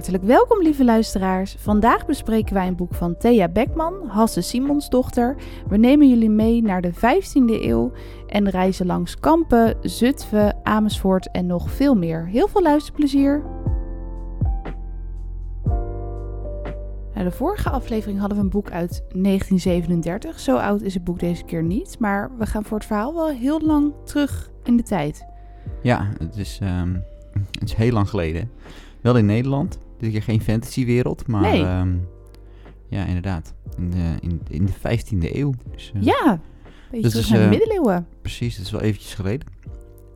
Hartelijk welkom, lieve luisteraars. Vandaag bespreken wij een boek van Thea Beckman, Hasse Simonsdochter. We nemen jullie mee naar de 15e eeuw en reizen langs Kampen, Zutphen, Amersfoort en nog veel meer. Heel veel luisterplezier. Nou, de vorige aflevering hadden we een boek uit 1937. Zo oud is het boek deze keer niet, maar we gaan voor het verhaal wel heel lang terug in de tijd. Ja, het is, ehm, het is heel lang geleden. Wel in Nederland. Dit keer geen fantasywereld, maar Nee. ehm, ja, inderdaad. In de, in, in de 15e eeuw. Dus, eh, Ja, beetje Dat terug is, naar de eh, middeleeuwen. Precies, dat is wel eventjes geleden.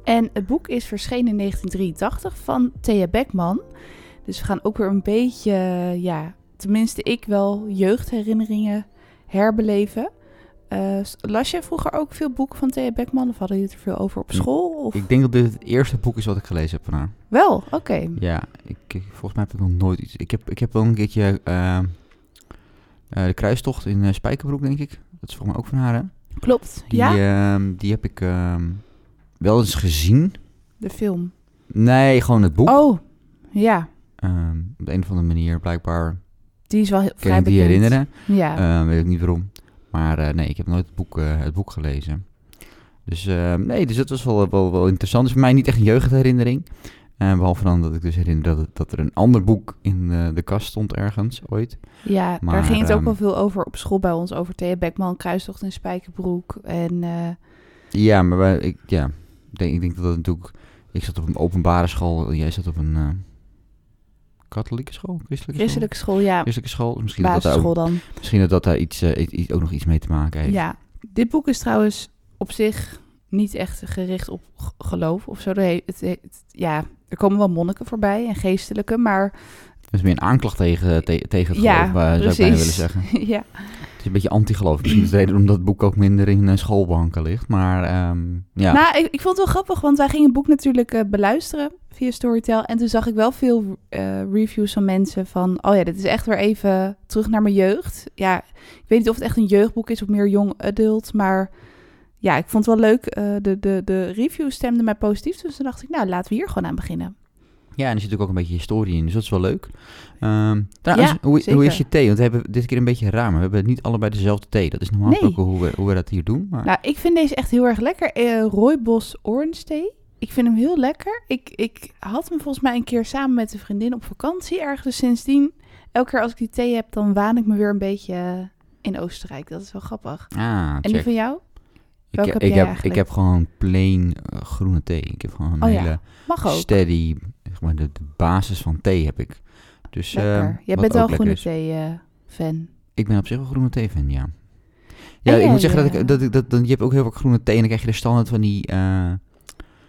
En het boek is verschenen in 1983 van Thea Beckman. Dus we gaan ook weer een beetje, ja, tenminste ik wel, jeugdherinneringen herbeleven. Eh, las jij vroeger ook veel boeken van Thea Beckman of hadden jullie het er veel over op school? Of? Ik denk dat dit het eerste boek is wat ik gelezen heb van haar. Wel, oké. Ja, ik, ik- volgens mij heb ik nog nooit iets. Ik heb, ik heb wel een keertje eh, eh, de kruistocht in Spijkerbroek, denk ik. Dat is volgens mij ook van haar, hè? Klopt, Die, ja, ehm, die heb ik ehm, wel eens gezien. de film. Nee, gewoon het boek. Oh, ja, Ehm, op de een of andere manier, blijkbaar. die is wel heel, Kan vrij ik die bekend. herinneren? Ja, weet ik niet waarom. Maar eh, nee, ik heb nooit het boek, eh, het boek gelezen. Dus eh, nee, dus dat was wel, wel, wel interessant. Het is voor mij niet echt een jeugdherinnering. Eh, behalve dan dat ik dus herinner dat, dat er een ander boek in eh, de kast stond ergens ooit. ja daar maar, ging het ook ehm, wel veel over op school bij ons. Over Thea Beckman, Kruistocht in Spijkerbroek. En Ja, maar wij, ik, ja, ik, denk, ik denk dat het natuurlijk... Ik zat op een openbare school, jij zat op een katholieke school? Christelijke, christelijke school, ja? Christelijke school. Misschien dat, dat ook, dan. misschien dat, dat daar iets, eh, iets- ook nog iets mee te maken heeft. Ja, dit boek is trouwens op zich niet echt gericht op geloof of zo. Er he- Het, het- ja, er komen wel monniken voorbij en geestelijke, maar Dat is meer een aanklacht tegen, te- tegen het Ja, geloof, eh, zou ik bijna willen zeggen. ja, Het een beetje anti-geloof. Misschien is het reden omdat het boek ook minder in eh, schoolbanken ligt. Maar ehm, ja, Nou, ik, vond het wel grappig, want wij gingen het boek natuurlijk eh, beluisteren via Storytel. En toen zag ik wel veel eh, reviews van mensen van... oh ja, dit is echt weer even terug naar mijn jeugd. Ja, ik weet niet of het echt een jeugdboek is of meer young adult, maar... Ja, ik vond het wel leuk. de, de, de reviews stemden mij positief. Dus toen dacht ik, nou, laten we hier gewoon aan beginnen. Ja, en er zit ook een beetje historie in, dus dat is wel leuk. Ehm trouwens, Ja, hoe, is je thee? Want we hebben dit keer een beetje raar, maar we hebben niet allebei dezelfde thee. Dat is normaal Nee. gesproken hoe we, hoe we dat hier doen. Maar Nou, ik vind deze echt heel erg lekker. Eh Rooibos Orange Thee. Ik vind hem heel lekker. Ik, ik had hem volgens mij een keer samen met een vriendin op vakantie ergens. Dus sindsdien, elke keer als ik die thee heb, dan waan ik me weer een beetje eh, in Oostenrijk. Dat is wel grappig. ah, En die van jou? Ik, heb ik, heb, eigenlijk? ik heb gewoon plain eh, groene thee. Ik heb gewoon een Oh hele steady, zeg maar, de, de basis van thee heb ik. Dus, ehm, Jij bent wel groene lekker is. thee eh, fan. Ik ben op zich wel groene thee fan, ja. Ja, ik moet zeggen dat ik, dat, ik- dat, dat, je hebt ook heel veel groene thee en dan krijg je de standaard van die eh,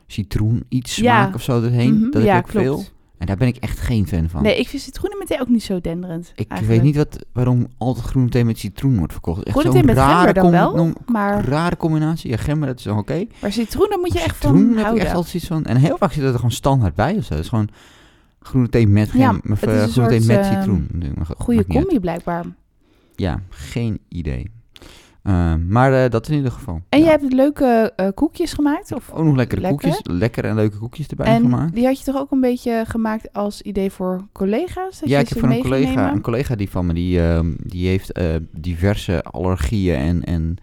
citroen iets Ja. smaak of zo erheen. Mhm, dat ja, heb ik klopt. veel. En daar ben ik echt geen fan van. Nee, ik vind citroenen met thee ook niet zo denderend. ik eigenlijk. weet niet wat, waarom altijd groene thee met citroen wordt verkocht. Echt Groene zo'n thee met gember dan wel, maar, Rare combinatie. Ja, gember, dat is dan oké. maar citroen, daar moet je Maar echt van heb ik houden. echt altijd iets van. En heel vaak zit er gewoon standaard bij of zo. Het is gewoon groene thee met, Ja, gem, of, eh, groene thee soort, met eh, citroen. Maar Goede combi blijkbaar. Ja, geen idee. Eh, maar eh, dat in ieder geval. En Ja. je hebt leuke eh, koekjes gemaakt? Of Ook nog lekkere Lekker. koekjes. Lekkere en leuke koekjes erbij En gemaakt. die had je toch ook een beetje gemaakt als idee voor collega's? Dat Ja, je ik heb van een collega, een collega die van me, die, ehm, die heeft eh, diverse allergieën en, en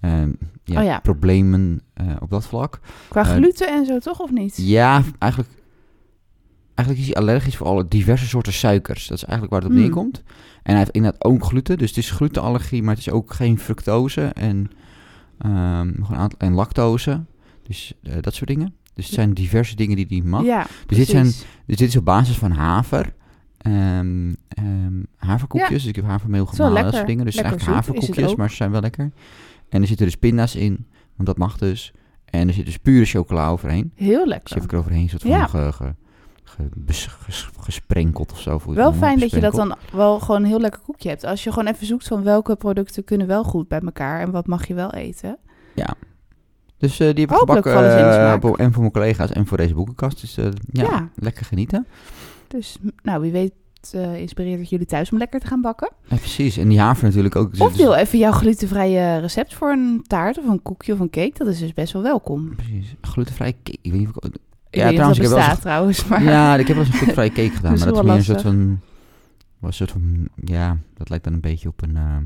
ehm, ja, Oh ja. problemen op dat vlak. Qua gluten en zo toch, of niet? Ja, eigenlijk, eigenlijk is hij allergisch voor alle diverse soorten suikers. Dat is eigenlijk waar het op Hmm. neerkomt. En hij heeft inderdaad ook gluten, dus het is glutenallergie, maar het is ook geen fructose en, ehm, nog een aantal, en lactose. Dus eh, dat soort dingen. Dus het zijn diverse dingen die hij mag. Ja, dus, dit zijn, dus dit is op basis van haver. ehm, ehm, haverkoekjes, Ja. dus ik heb havermeel gemalen, dat soort dingen. Dus het zijn eigenlijk zoet haverkoekjes, maar ze zijn wel lekker. En er zitten dus pinda's in, want dat mag dus. En er zit dus pure chocola overheen. Heel Dus lekker. heb ik eroverheen een soort van Ja. Gesprenkeld of zo. Wel fijn dat je dat dan wel gewoon een heel lekker koekje hebt. Als je gewoon even zoekt van welke producten kunnen wel goed bij elkaar en wat mag je wel eten. Dus eh, die heb ik gebakken eh, en voor mijn collega's en voor deze boekenkast. Dus eh, ja, Ja. lekker genieten. Dus nou, wie weet inspireert het jullie thuis om lekker te gaan bakken. Ja, precies. En die haver natuurlijk ook. Of deel even jouw glutenvrije recept voor een taart of een koekje of een cake. Dat is dus best wel welkom. Precies. Glutenvrij cake. Ik weet niet of ik... Ik Ja, of trouwens, dat ik heb wel eens- trouwens, maar... Ja, ik heb wel eens een goed vrije cake gedaan, Dat maar dat is meer een soort van... Was een soort van... Ja, dat lijkt dan een beetje op een... eh,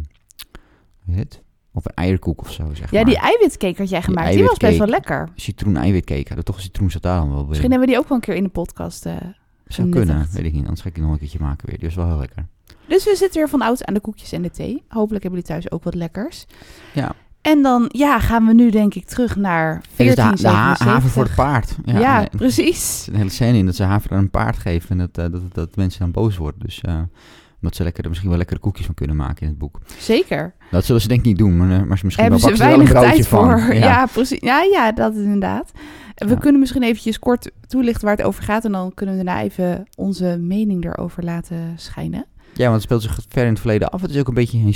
hoe heet het? Op een eierkoek of zo, zeg Ja, maar. die eiwitcake had jij gemaakt. Die, was best wel lekker. Citroen-eiwitcake. Ja, toch citroen zat daar dan wel weer Misschien hebben we die ook wel een keer in de podcast eh, Zou kunnen, weet ik niet. Anders ga ik die nog een keertje maken weer. Die is wel heel lekker. Dus we zitten weer van ouds aan de koekjes en de thee. Hopelijk hebben jullie thuis ook wat lekkers. Ja. En dan ja, gaan we nu denk ik terug naar Het is de, de ha- 1477. haven voor het paard. Ja, Ja, nee, Er precies. is een hele scène in dat ze haver aan een paard geven en dat, eh, dat, dat mensen dan boos worden. Dus eh omdat ze lekker, er misschien wel lekkere koekjes van kunnen maken in het boek. Zeker. Dat zullen ze denk ik niet doen, maar, eh, maar ze misschien Hebben wel ze wel weinig broodje tijd voor. van. Ja. precies. Ja, ja, dat is inderdaad. We Ja. kunnen misschien eventjes kort toelichten waar het over gaat. En dan kunnen we daarna even onze mening erover laten schijnen. Ja, want het speelt zich ver in het verleden af. Het is ook een beetje een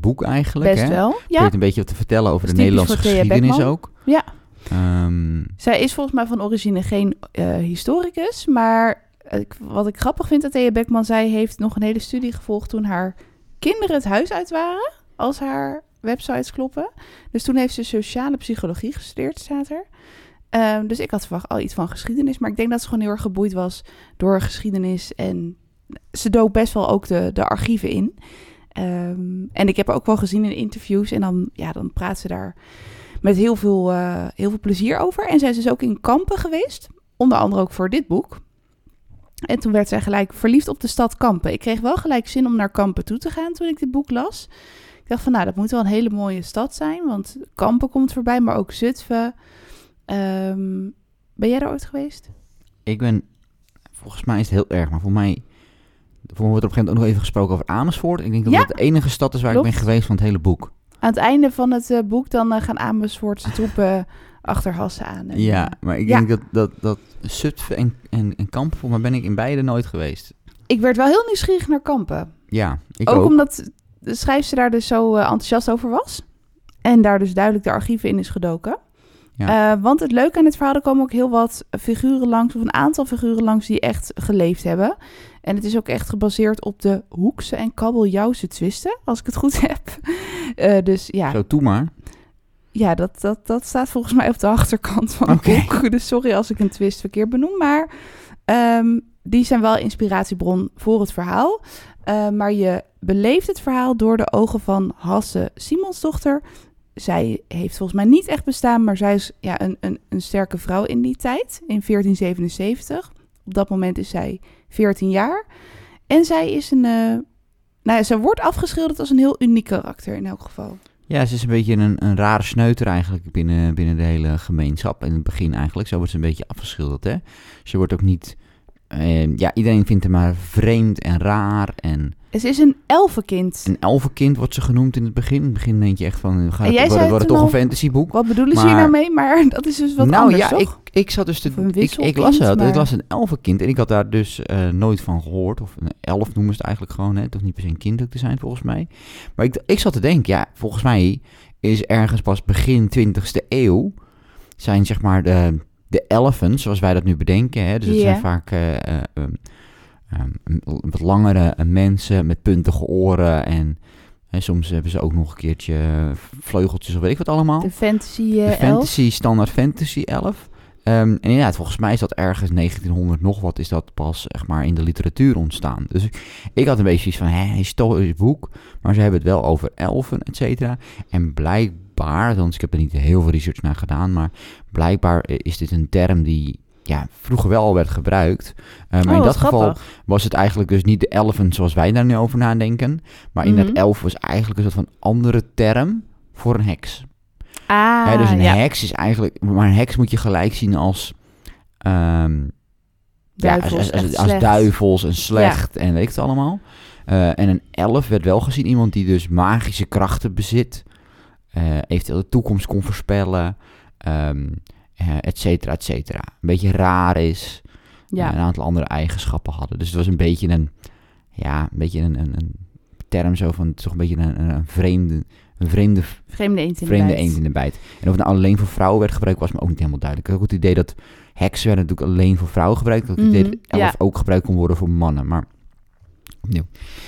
boek eigenlijk. Best hè? wel. Ja, een beetje wat te vertellen over de Nederlandse geschiedenis ook. Ja. Ehm, zij is volgens mij van origine geen eh, historicus. Maar ik- wat ik grappig vind dat Thea Beckman, zij heeft nog een hele studie gevolgd toen haar kinderen het huis uit waren. Als haar websites kloppen. Dus toen heeft ze sociale psychologie gestudeerd, staat er. Ehm, dus ik had verwacht al iets van geschiedenis. Maar ik denk dat ze gewoon heel erg geboeid was door geschiedenis. En ze dook best wel ook de, de archieven in. Ehm, en ik heb ook wel gezien in interviews. En dan, ja, dan praat ze daar met heel veel, eh, heel veel plezier over. En zij is dus ook in Kampen geweest. Onder andere ook voor dit boek. En toen werd zij gelijk verliefd op de stad Kampen. Ik kreeg wel gelijk zin om naar Kampen toe te gaan toen ik dit boek las. Ik dacht van, nou, dat moet wel een hele mooie stad zijn. Want Kampen komt voorbij, maar ook Zutphen. Ehm, ben jij daar ooit geweest? ik ben, volgens mij is het heel erg, maar voor mij, voor wordt er op een gegeven moment ook nog even gesproken over Amersfoort. Ik denk dat Ja. dat de enige stad is waar ik ben geweest van het hele boek. Aan het einde van het eh, boek dan eh, gaan Amersfoortse troepen achter Hassen aan. En, Ja, eh, maar ik ja. denk dat, dat, dat Zutphen en, en, en Kampen, voor mij ben ik in beide nooit geweest. ik werd wel heel nieuwsgierig naar Kampen. Ja, ik ook, ook. omdat de schrijfster daar dus zo eh, enthousiast over was. En daar dus duidelijk de archieven in is gedoken. Ja. Eh, want het leuke aan het verhaal, er komen ook heel wat figuren langs, of een aantal figuren langs die echt geleefd hebben. En het is ook echt gebaseerd op de Hoekse en Kabeljauwse twisten, als ik het goed heb. Eh, dus ja, Zo, toe maar. ja dat, dat, dat staat volgens mij op de achterkant van het Oké. boek. Dus sorry als ik een twist verkeerd benoem. Maar ehm, die zijn wel inspiratiebron voor het verhaal. Eh, maar je beleeft het verhaal door de ogen van Hasse Simonsdochter. Zij heeft volgens mij niet echt bestaan, maar zij is ja, een, een, een sterke vrouw in die tijd, in 1477. Op dat moment is zij 14 jaar. En zij is een. eh, nou zij wordt afgeschilderd als een heel uniek karakter in elk geval. Ja, ze is een beetje een, een rare sneuter eigenlijk binnen, binnen de hele gemeenschap. In het begin eigenlijk, zo wordt ze een beetje afgeschilderd, hè. Ze wordt ook niet... eh, ja, iedereen vindt haar maar vreemd en raar en... Ze is een elfenkind. Een elfenkind wordt ze genoemd in het begin. In het begin denk je echt van, gaat En jij het, wordt, het toch een fantasyboek? Wat bedoelen ze hier nou mee? Maar dat is dus wat nou anders, ja, toch? ik, ik zat dus te, ik, ik las het, maar- ik las een elfenkind en ik had daar dus eh, nooit van gehoord. Of een elf noemen ze het eigenlijk gewoon, hè. toch niet per se een kind ook te zijn volgens mij. Maar ik, ik zat te denken, ja, volgens mij is ergens pas begin 20e eeuw zijn zeg maar de, de elfen, zoals wij dat nu bedenken. Hè. Dus het zijn vaak eh, eh, um, um, wat langere mensen met puntige oren en... hè, soms hebben ze ook nog een keertje eh, vleugeltjes of weet ik wat allemaal. De fantasy De eh elf. fantasy, standaard fantasy 11. Ehm, en inderdaad, volgens mij is dat ergens 1900 nog wat, is dat pas zeg maar in de literatuur ontstaan. Dus ik, ik had een beetje zoiets van, hè, historisch boek, maar ze hebben het wel over elfen, et cetera. En blijkbaar, want ik heb er niet heel veel research naar gedaan, maar blijkbaar eh, is dit een term die ja, vroeger wel al werd gebruikt. Eh, maar Oh, in dat geval was het eigenlijk dus niet de elfen zoals wij daar nu over nadenken, maar in Mhm. dat elf was eigenlijk een soort van andere term voor een heks. Ah, dus een ja. heks is eigenlijk... Maar een heks moet je gelijk zien als... ehm, ja, als, Duivels, als, duivels en slecht en weet ik het allemaal. Eh, en een elf werd wel gezien iemand die dus magische krachten bezit. eh eventueel de toekomst kon voorspellen. ehm eh, et cetera, et cetera. Een beetje raar is. Ja. eh, een aantal andere eigenschappen hadden. Dus het was een beetje een... Ja, een beetje een, een, een term zo van... Toch een beetje een, vreemde... Een vreemde Vreemde eend in de vreemde bijt. eend in de bijt. En of het nou alleen voor vrouwen werd gebruikt, was me ook niet helemaal duidelijk. Ik had ook het idee dat heksen werden natuurlijk alleen voor vrouwen gebruikt. Ik had het idee Mhm, dat elf ja. ook gebruikt kon worden voor mannen. Maar opnieuw.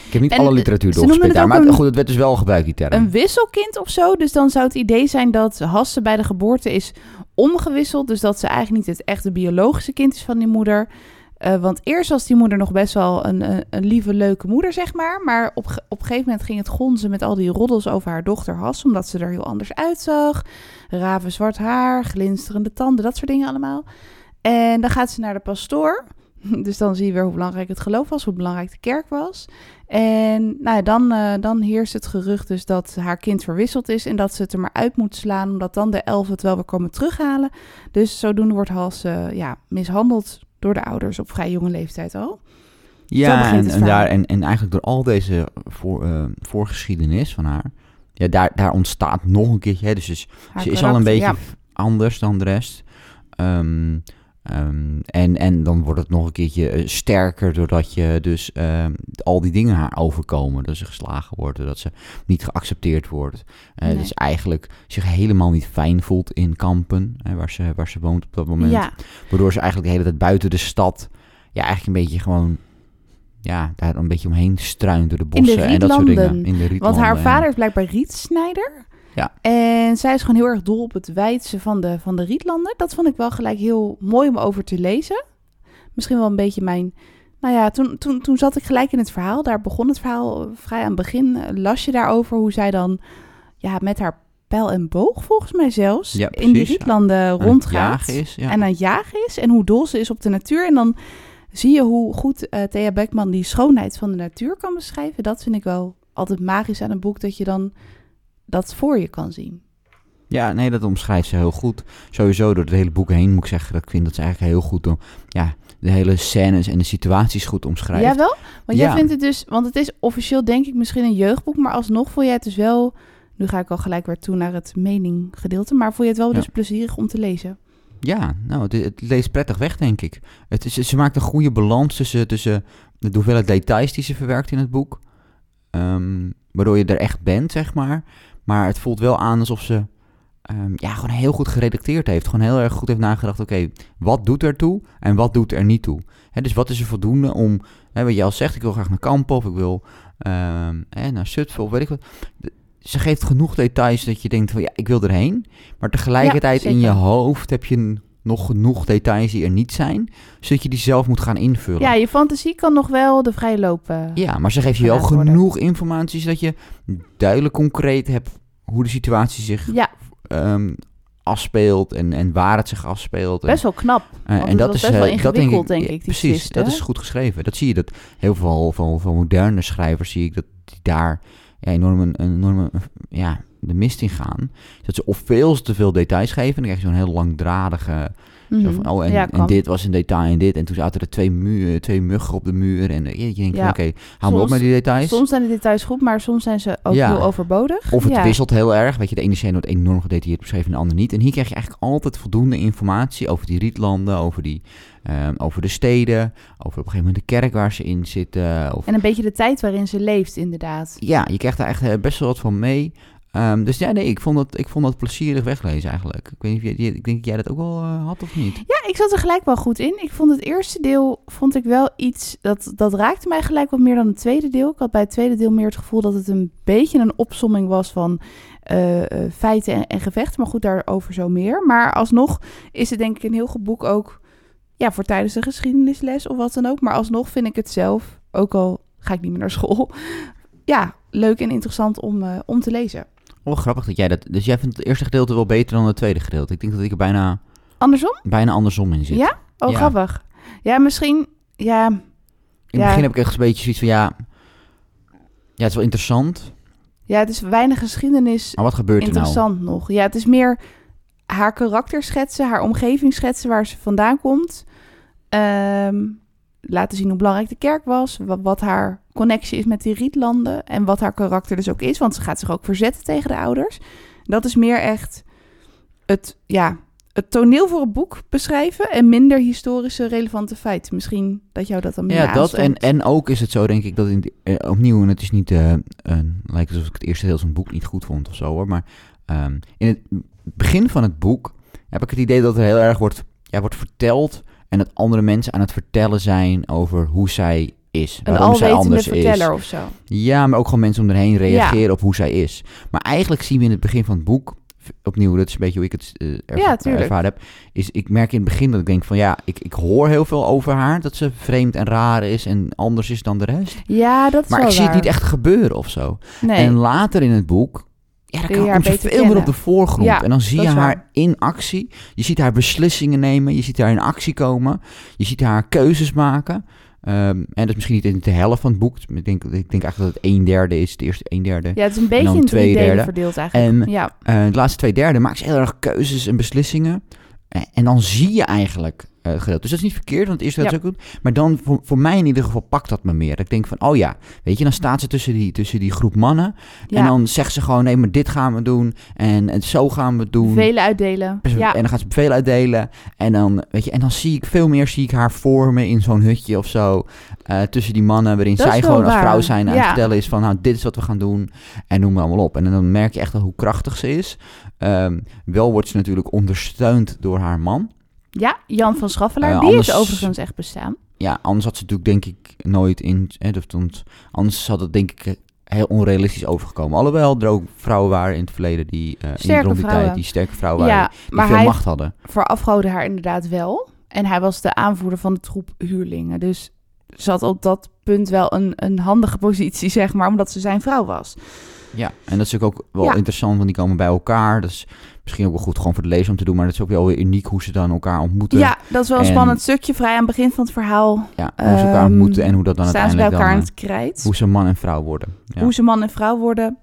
Ik heb niet En, alle eh, literatuur daar. ook Maar een- goed, het werd dus wel gebruikt, die term. Een wisselkind of zo. Dus dan zou het idee zijn dat Hasse bij de geboorte is omgewisseld. Dus dat ze eigenlijk niet het echte biologische kind is van die moeder. Eh, want eerst was die moeder nog best wel een, een, een lieve, leuke moeder, zeg maar. Maar op, op een gegeven moment ging het gonzen met al die roddels over haar dochter Has. Omdat ze er heel anders uitzag. Raven zwart haar, glinsterende tanden, dat soort dingen allemaal. En dan gaat ze naar de pastoor. Dus dan zie je weer hoe belangrijk het geloof was, hoe belangrijk de kerk was. En nou ja, dan, eh, dan heerst het gerucht dus dat haar kind verwisseld is en dat ze het er maar uit moet slaan, omdat dan de elfen het wel weer komen terughalen. Dus zodoende wordt Has eh, ja, mishandeld door de ouders op vrij jonge leeftijd al. Ja, en, daar, en, en eigenlijk door al deze voor, eh, voorgeschiedenis van haar, ja, daar, daar ontstaat nog een keertje, hè, dus ze is, al een beetje ja. anders dan de rest. Ehm, ehm, en, en dan wordt het nog een keertje eh, sterker doordat je dus ehm, al die dingen haar overkomen. Dat ze geslagen wordt, dat ze niet geaccepteerd wordt. Eh Nee. Dus eigenlijk zich helemaal niet fijn voelt in Kampen, hè, waar, ze, waar ze woont op dat moment. Ja, Waardoor ze eigenlijk de hele tijd buiten de stad, ja, eigenlijk een beetje gewoon, ja, daar een beetje omheen struint door de bossen en dat soort dingen. In de want rietlanden, haar ja. vader is blijkbaar rietsnijder. Ja. En zij is gewoon heel erg dol op het wijdse van de, van de rietlanden. Dat vond ik wel gelijk heel mooi om over te lezen. Misschien wel een beetje mijn... Nou ja, toen, toen, toen zat ik gelijk in het verhaal. Daar begon het verhaal vrij aan het begin. Las je daarover hoe zij dan ja, met haar pijl en boog, volgens mij zelfs, Ja, in die ja. rietlanden rondgaat. jagen is, ja. En aan het jagen is. En hoe dol ze is op de natuur. En dan zie je hoe goed eh, Thea Beckman die schoonheid van de natuur kan beschrijven. Dat vind ik wel altijd magisch aan een boek. Dat je dan dat voor je kan zien. Ja, nee, dat omschrijft ze heel goed. Sowieso door het hele boek heen moet ik zeggen dat ik vind dat ze eigenlijk heel goed om, ja, de hele scènes en de situaties goed omschrijft. Ja, wel? Want jij Ja. vindt het dus... Want het is officieel denk ik misschien een jeugdboek. Maar alsnog vond jij het dus wel... Nu ga ik al gelijk weer toe naar het meninggedeelte. Maar vond je het wel Ja. dus plezierig om te lezen? Ja, nou, het, het leest prettig weg, denk ik. Het is, ze maakt een goede balans tussen, tussen de hoeveelheid details die ze verwerkt in het boek. Ehm, waardoor je er echt bent, zeg maar. Maar het voelt wel aan alsof ze ehm, ja, gewoon heel goed geredacteerd heeft. Gewoon heel erg goed heeft nagedacht, oké, wat doet er toe en wat doet er niet toe? Dus wat is er voldoende om, hè, wat je al zegt, ik wil graag naar Kampen of ik wil ehm, hè, naar Zutphen of weet ik wat. Ze geeft genoeg details dat je denkt van ja, ik wil erheen. Maar tegelijkertijd in je hoofd heb je n- nog genoeg details die er niet zijn, zodat je die zelf moet gaan invullen. Ja, je fantasie kan nog wel de vrije loop... eh, Ja, maar ze geeft je wel worden. genoeg informatie zodat je duidelijk concreet hebt hoe de situatie zich ja, ehm, afspeelt en, en waar het zich afspeelt. En, best wel knap. eh, want het was best wel eh, dat denk ik, precies, twist, dat is goed geschreven. Dat zie je. Dat heel veel van, van moderne schrijvers zie ik dat die daar ja, enorm, een, een enorme, ja, de mist in gaan. Dat ze of veel te veel details geven. Dan krijg je zo'n heel langdradige van, oh, en, Ja, en dit was een detail en dit. En toen zaten er twee, muur, twee muggen op de muur. En eh, je denkt Ja. oké, hou maar op met die details. Soms zijn de details goed, maar soms zijn ze ook Ja. heel overbodig. Of het wisselt heel erg. Weet je, de ene scène wordt enorm gedetailleerd beschreven en de andere niet. En hier krijg je eigenlijk altijd voldoende informatie over die rietlanden, over, die, ehm, over de steden, over op een gegeven moment de kerk waar ze in zitten. Of, En een beetje de tijd waarin ze leeft, inderdaad. ja, je krijgt daar echt eh, best wel wat van mee. Ehm, dus ja, nee, ik vond, dat, ik vond dat plezierig weglezen eigenlijk. Ik, weet niet of jij, ik denk dat jij dat ook wel eh, had of niet? Ja, ik zat er gelijk wel goed in. Ik vond het eerste deel vond ik wel iets dat dat raakte mij gelijk wat meer dan het tweede deel. Ik had bij het tweede deel meer het gevoel dat het een beetje een opsomming was van eh, eh, feiten en, en gevechten. Maar goed, daarover zo meer. Maar alsnog is het denk ik een heel goed boek ook ja, voor tijdens de geschiedenisles of wat dan ook. Maar alsnog vind ik het zelf, ook al ga ik niet meer naar school, ja, leuk en interessant om, om te lezen. Oh, grappig dat jij dat... Dus jij vindt het eerste gedeelte wel beter dan het tweede gedeelte. Ik denk dat ik er bijna, Andersom? bijna andersom in zit. Ja? Oh, Ja. grappig. Ja, misschien, ja, In het Ja. begin heb ik echt een beetje zoiets van, ja... Ja, het is wel interessant. ja, het is weinig geschiedenis Maar wat gebeurt er nou? interessant nog. Ja, het is meer haar karakter schetsen, haar omgeving schetsen, waar ze vandaan komt. Ehm, laten zien hoe belangrijk de kerk was, wat, wat haar connectie is met die rietlanden en wat haar karakter dus ook is, want ze gaat zich ook verzetten tegen de ouders. Dat is meer echt het, ja, het toneel voor het boek beschrijven en minder historische relevante feiten. Misschien dat jou dat dan minder Ja, dat en, aanstond. en ook is het zo, denk ik, dat in, eh, opnieuw, en het is niet, eh een, lijkt alsof ik het eerste deel van het boek niet goed vond of zo hoor, maar ehm, in het begin van het boek heb ik het idee dat er heel erg wordt, ja, wordt verteld en dat andere mensen aan het vertellen zijn over hoe zij is, een waarom zij anders is. verteller of zo. Ja, maar ook gewoon mensen om erheen reageren op hoe zij is. Maar eigenlijk zien we in het begin van het boek opnieuw, dat is een beetje hoe ik het erva- Ja, tuurlijk. ervaren heb, is ik merk in het begin dat ik denk van ja, ik, ik hoor heel veel over haar, dat ze vreemd en raar is en anders is dan de rest. Ja, dat is Maar wel ik zie het niet echt gebeuren of zo. Nee. En later in het boek, ja, dan kan- komt ze veel meer op de voorgrond. Ja, en dan zie je haar waar. in actie. Je ziet haar beslissingen nemen. Je ziet haar in actie komen. Je ziet haar keuzes maken. Ehm, en dat is misschien niet in de helft van het boek. Ik denk, ik denk eigenlijk dat het een derde is. De eerste een derde. Ja, het is een beetje in twee derde. verdeeld eigenlijk. En- ja, Eh, de laatste twee derde maakt ze heel erg keuzes en beslissingen. En dan zie je eigenlijk eh, gedeelte. Dus dat is niet verkeerd, want het eerste Ja. is ook. Maar dan, voor, voor mij in ieder geval, pakt dat me meer. Dat ik denk van, oh ja, weet je, dan staat ze tussen die, tussen die groep mannen. ja. En dan zegt ze gewoon, nee, maar dit gaan we doen. En, en zo gaan we het doen. Velen uitdelen. Ja, En dan gaat ze veel uitdelen. En dan, weet je, en dan zie ik veel meer zie ik haar voor me in zo'n hutje of zo. eh, tussen die mannen, waarin Dat zij gewoon als vrouw zijn aan het vertellen is van, nou, dit is wat we gaan doen. En noem maar allemaal op. En dan merk je echt wel hoe krachtig ze is. Ehm, wel wordt ze natuurlijk ondersteund door haar man. Ja, Jan van Schaffelaar, Eh, die anders- heeft overigens echt bestaan. Ja, anders had ze natuurlijk denk ik nooit in... Hè, dat anders had het denk ik heel onrealistisch overgekomen. Alhoewel er ook vrouwen waren in het verleden die... eh in die tijd, vrouwen. die sterke vrouwen waren. Ja, Die maar veel hij macht hadden. verafgoodde haar inderdaad wel. En hij was de aanvoerder van de troep huurlingen. Dus ze had op dat punt wel een, een handige positie, zeg maar, omdat ze zijn vrouw was. Ja, en dat is natuurlijk ook wel Ja. interessant, want die komen bij elkaar. Is misschien ook wel goed gewoon voor de lezer om te doen, maar dat is ook wel weer uniek hoe ze dan elkaar ontmoeten. Ja, dat is wel een En- spannend stukje. Vrij aan het begin van het verhaal Ja, hoe ze elkaar Ehm, ontmoeten en hoe dat dan staan ze bij uiteindelijk elkaar dan, in het krijt. eh, hoe ze man en vrouw worden. Ja. Hoe ze man en vrouw worden.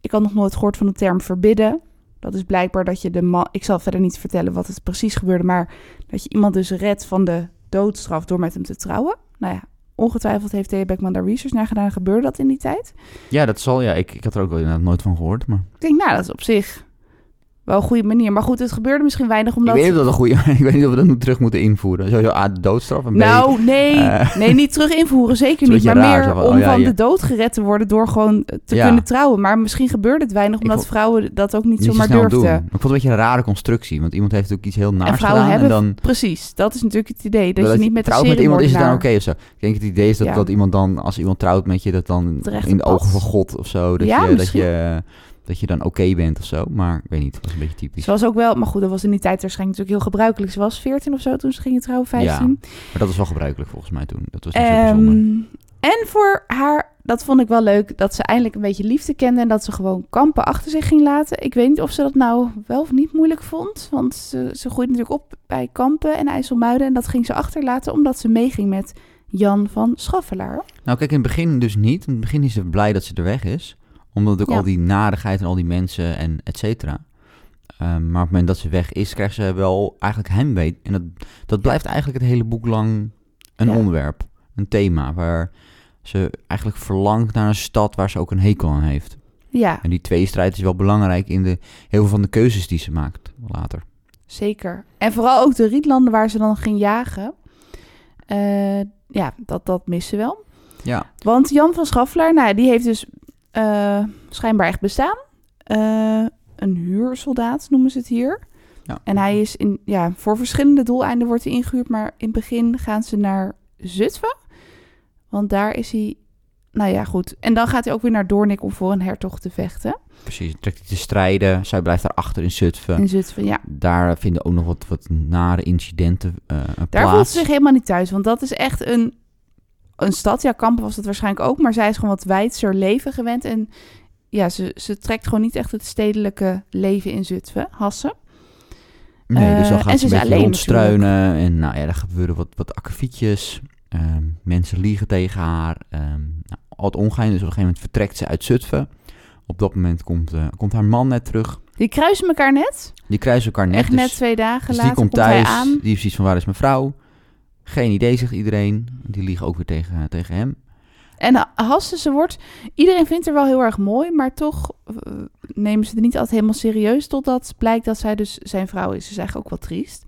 Ik had nog nooit gehoord van de term verbidden. Dat is blijkbaar dat je de man... Ik zal verder niet vertellen wat het precies gebeurde... maar dat je iemand dus redt van de doodstraf door met hem te trouwen. Nou ja, ongetwijfeld heeft Thea Beckman daar research naar gedaan. Gebeurde dat in die tijd? ja, dat zal, ja, ik, ik had er ook wel inderdaad nooit van gehoord, maar Ik denk, nou, dat is op zich wel een goede manier. Maar goed, het gebeurde misschien weinig omdat... ik weet niet of dat een goede, ik weet niet of we dat nu terug moeten invoeren. Sowieso A, de doodstraf en B, Nou, nee, Eh. nee, niet terug invoeren, zeker niet. Maar raar, meer van, om oh ja, van de dood gered te worden door gewoon te Ja. kunnen trouwen. Maar misschien gebeurde het weinig, omdat vond- vrouwen dat ook niet, niet zo zomaar durfden. doen. Ik vond het een beetje een rare constructie, want iemand heeft ook iets heel naars vrouwen gedaan hebben en dan... Precies, dat is natuurlijk het idee. Dat, dat je niet met de trouwt met iemand is het dan oké seriemoordenaar- of zo. Ik denk het idee is dat, dat iemand dan, als iemand trouwt met je, dat dan Terecht in de ogen van God of zo, dat, Ja, je, dat, je, dat je dan oké bent of zo. Maar ik weet niet, dat was een beetje typisch. Ze was ook wel, maar goed, dat was in die tijd waarschijnlijk natuurlijk heel gebruikelijk. Ze was 14 of zo toen ze gingen trouwen, 15. Maar dat was wel gebruikelijk volgens mij toen. Dat was niet zo bijzonder. Ehm, en voor haar, dat vond ik wel leuk, dat ze eindelijk een beetje liefde kende en dat ze gewoon kampen achter zich ging laten. Ik weet niet of ze dat nou wel of niet moeilijk vond, want ze, ze groeide natuurlijk op bij kampen en IJsselmuiden en dat ging ze achterlaten omdat ze meeging met Jan van Schaffelaar. Nou kijk, in het begin dus niet. In het begin is ze blij dat ze er weg is. Omdat ook Ja. al die narigheid en al die mensen en et cetera. Ehm, maar op het moment dat ze weg is, krijgt ze wel eigenlijk heimwee. En dat, dat blijft eigenlijk het hele boek lang een Ja. onderwerp. Een thema waar ze eigenlijk verlangt naar een stad waar ze ook een hekel aan heeft. Ja, En die tweestrijd is wel belangrijk in de, heel veel van de keuzes die ze maakt later. zeker. En vooral ook de Rietlanden waar ze dan ging jagen. Eh, ja, dat, dat missen ze wel. Ja, Want Jan van Schaffelaar, nou, die heeft dus eh, schijnbaar echt bestaan. Eh, een huursoldaat noemen ze het hier. Ja. En hij is in, ja, voor verschillende doeleinden wordt hij ingehuurd. Maar in het begin gaan ze naar Zutphen. Want daar is hij, nou ja, goed. En dan gaat hij ook weer naar Doornik om voor een hertog te vechten. precies. Trekt hij te strijden. Zij blijft daarachter in Zutphen. In Zutphen, ja. Daar vinden ook nog wat, wat nare incidenten eh, Daar plaats. voelt ze zich helemaal niet thuis. Want dat is echt een, een stad. Ja, Kampen was dat waarschijnlijk ook. Maar zij is gewoon wat wijdser leven gewend. En ja, ze, ze trekt gewoon niet echt het stedelijke leven in Zutphen. Hassen. Nee, dus dan Eh, gaat ze ze een is beetje rondstruinen. En nou ja, er gebeuren wat, wat akkefietjes. Ehm, mensen liegen tegen haar. Ehm nou, al het ongein. Dus op een gegeven moment vertrekt ze uit Zutphen. Op dat moment komt, eh, komt haar man net terug. Die kruisen elkaar net. Die kruisen elkaar net. echt dus, net twee dagen dus later die komt komt hij thuis. aan. Die heeft zoiets van, waar is mijn vrouw? Geen idee, zegt iedereen. Die liegen ook weer tegen, tegen hem. En Hasse, ze wordt... Iedereen vindt haar wel heel erg mooi. Maar toch eh, nemen ze het niet altijd helemaal serieus. Totdat blijkt dat zij dus zijn vrouw is. Is eigenlijk ook wel triest.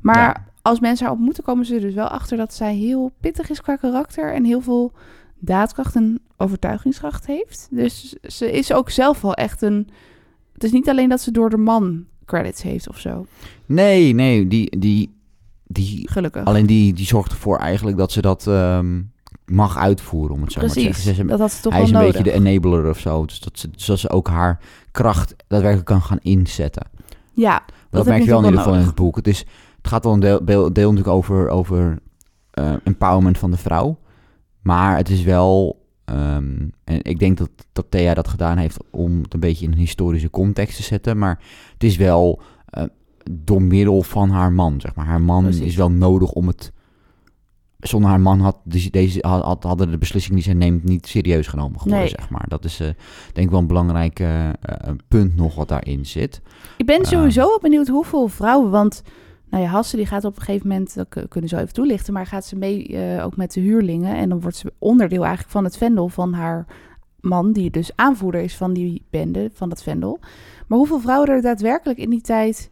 Maar Ja. als mensen haar ontmoeten, komen ze er dus wel achter dat zij heel pittig is qua karakter. En heel veel daadkracht en overtuigingskracht heeft. Dus ze is ook zelf wel echt een... Het is niet alleen dat ze door de man credits heeft of zo. Nee, nee, die, die, die Gelukkig. Alleen die, die zorgt ervoor eigenlijk dat ze dat... ehm, mag uitvoeren, om het zo maar te zeggen. Ze is dat had ze toch hij is een nodig. beetje de enabler of zo. Dus dat ze, zodat ze ook haar kracht daadwerkelijk kan gaan inzetten. Ja, Dat, merk je wel in ieder geval in het boek. Het, is, het gaat wel een deel, deel, deel natuurlijk over, over eh, empowerment van de vrouw. Maar het is wel... ehm, en ik denk dat, dat Thea dat gedaan heeft om het een beetje in een historische context te zetten. Maar het is wel eh, door middel van haar man, zeg maar. Haar man Precies. is wel nodig om het... Zonder haar man had deze, had, had- hadden de beslissing die zij neemt niet serieus genomen geworden, Nee. zeg maar. Dat is eh, denk ik wel een belangrijk eh, eh, punt nog wat daarin zit. Ik ben Ehm. sowieso wel benieuwd hoeveel vrouwen, want nou ja, Hasse die gaat op een gegeven moment, dat kunnen zo even toelichten, maar gaat ze mee ook met de huurlingen en dan wordt ze onderdeel eigenlijk van het vendel van haar man, die dus aanvoerder is van die bende, van dat vendel. Maar hoeveel vrouwen er daadwerkelijk in die tijd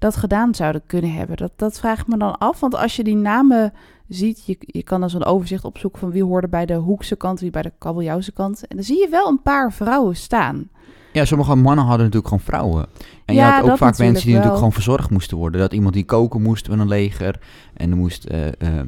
dat gedaan zouden kunnen hebben, dat, dat vraag ik me dan af. Want als je die namen ziet, je, je kan dan zo'n overzicht opzoeken van wie hoorde bij de Hoekse kant, wie bij de Kabeljauwse kant. En dan zie je wel een paar vrouwen staan. Ja, sommige mannen hadden natuurlijk gewoon vrouwen. En Ja, je had ook vaak mensen die natuurlijk gewoon verzorgd moesten worden. Dat iemand die koken moest met een leger. En er moest eh, eh,